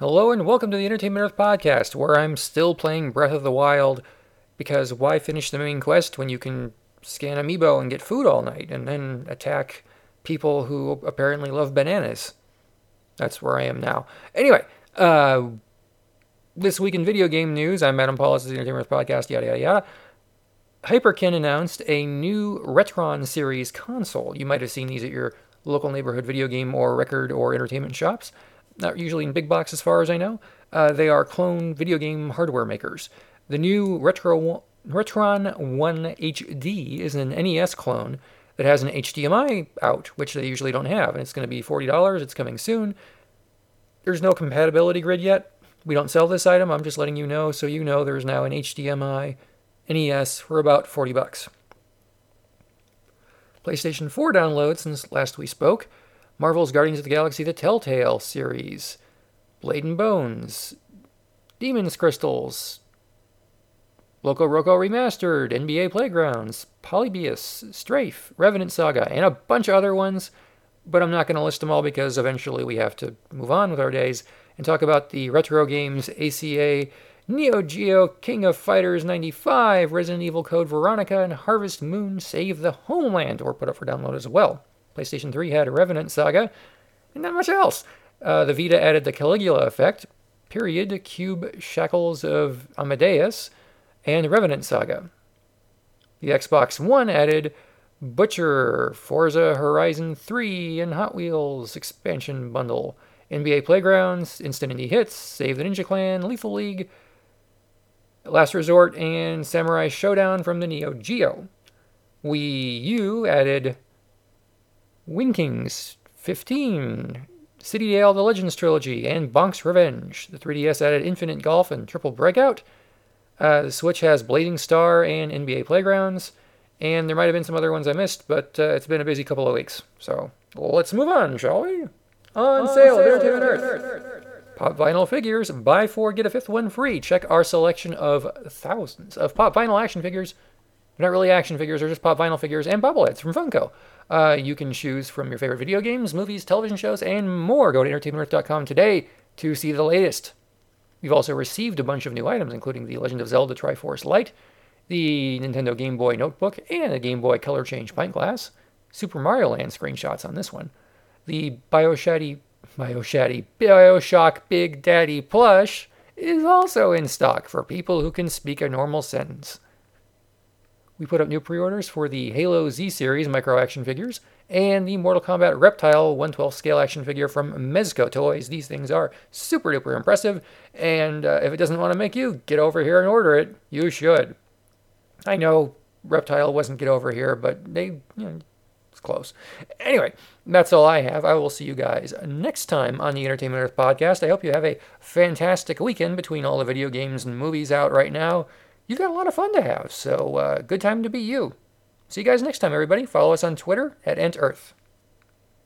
Hello and welcome to the Entertainment Earth podcast, where I'm still playing Breath of the Wild because why finish the main quest when you can scan amiibo and get food all night and then attack people who apparently love bananas? That's where I am now. Anyway, uh, this week in video game news, I'm Adam Pawlus, the Entertainment Earth podcast, yada yada yada. Hyperkin announced a new Retron series console. You might have seen these at your local neighborhood video game or record or entertainment shops not usually in big box as far as I know. Uh, they are clone video game hardware makers. The new Retro Retron 1 HD is an NES clone that has an HDMI out, which they usually don't have, and it's going to be $40. It's coming soon. There's no compatibility grid yet. We don't sell this item. I'm just letting you know so you know there's now an HDMI NES for about 40 bucks. PlayStation 4 download since last we spoke. Marvel's Guardians of the Galaxy The Telltale series, Blade and Bones, Demon's Crystals, Loco Roco Remastered, NBA Playgrounds, Polybius, Strafe, Revenant Saga, and a bunch of other ones, but I'm not going to list them all because eventually we have to move on with our days and talk about the retro games ACA, Neo Geo, King of Fighters 95, Resident Evil Code Veronica, and Harvest Moon Save the Homeland, or put up for download as well. PlayStation 3 had a Revenant Saga, and not much else. Uh, the Vita added the Caligula effect, period, Cube Shackles of Amadeus, and Revenant Saga. The Xbox One added Butcher, Forza Horizon 3, and Hot Wheels expansion bundle, NBA Playgrounds, Instant Indie Hits, Save the Ninja Clan, Lethal League, Last Resort, and Samurai Shodown from the Neo Geo. Wii U added Winkings 15, Citadale The Legends Trilogy, and Bonk's Revenge. The 3DS added Infinite Golf and Triple Breakout. Uh, the Switch has Blazing Star and NBA Playgrounds. And there might have been some other ones I missed, but uh, it's been a busy couple of weeks. So let's move on, shall we? On, on sale, sale Entertainment Earth. Earth. Pop vinyl figures, buy four, get a fifth one free. Check our selection of thousands of pop vinyl action figures. They're not really action figures, they're just pop vinyl figures and bobbleheads from Funko. Uh, you can choose from your favorite video games, movies, television shows, and more. Go to entertainmentearth.com today to see the latest. We've also received a bunch of new items, including the Legend of Zelda Triforce Light, the Nintendo Game Boy Notebook, and a Game Boy Color Change pint glass. Super Mario Land screenshots on this one. The Bioshatty, Bioshatty, Bioshock Big Daddy plush is also in stock for people who can speak a normal sentence. We put up new pre orders for the Halo Z series micro action figures and the Mortal Kombat Reptile 112 scale action figure from Mezco Toys. These things are super duper impressive, and uh, if it doesn't want to make you, get over here and order it. You should. I know Reptile wasn't get over here, but they, you know, it's close. Anyway, that's all I have. I will see you guys next time on the Entertainment Earth podcast. I hope you have a fantastic weekend between all the video games and movies out right now you got a lot of fun to have. So, uh, good time to be you. See you guys next time, everybody. Follow us on Twitter at EntEarth.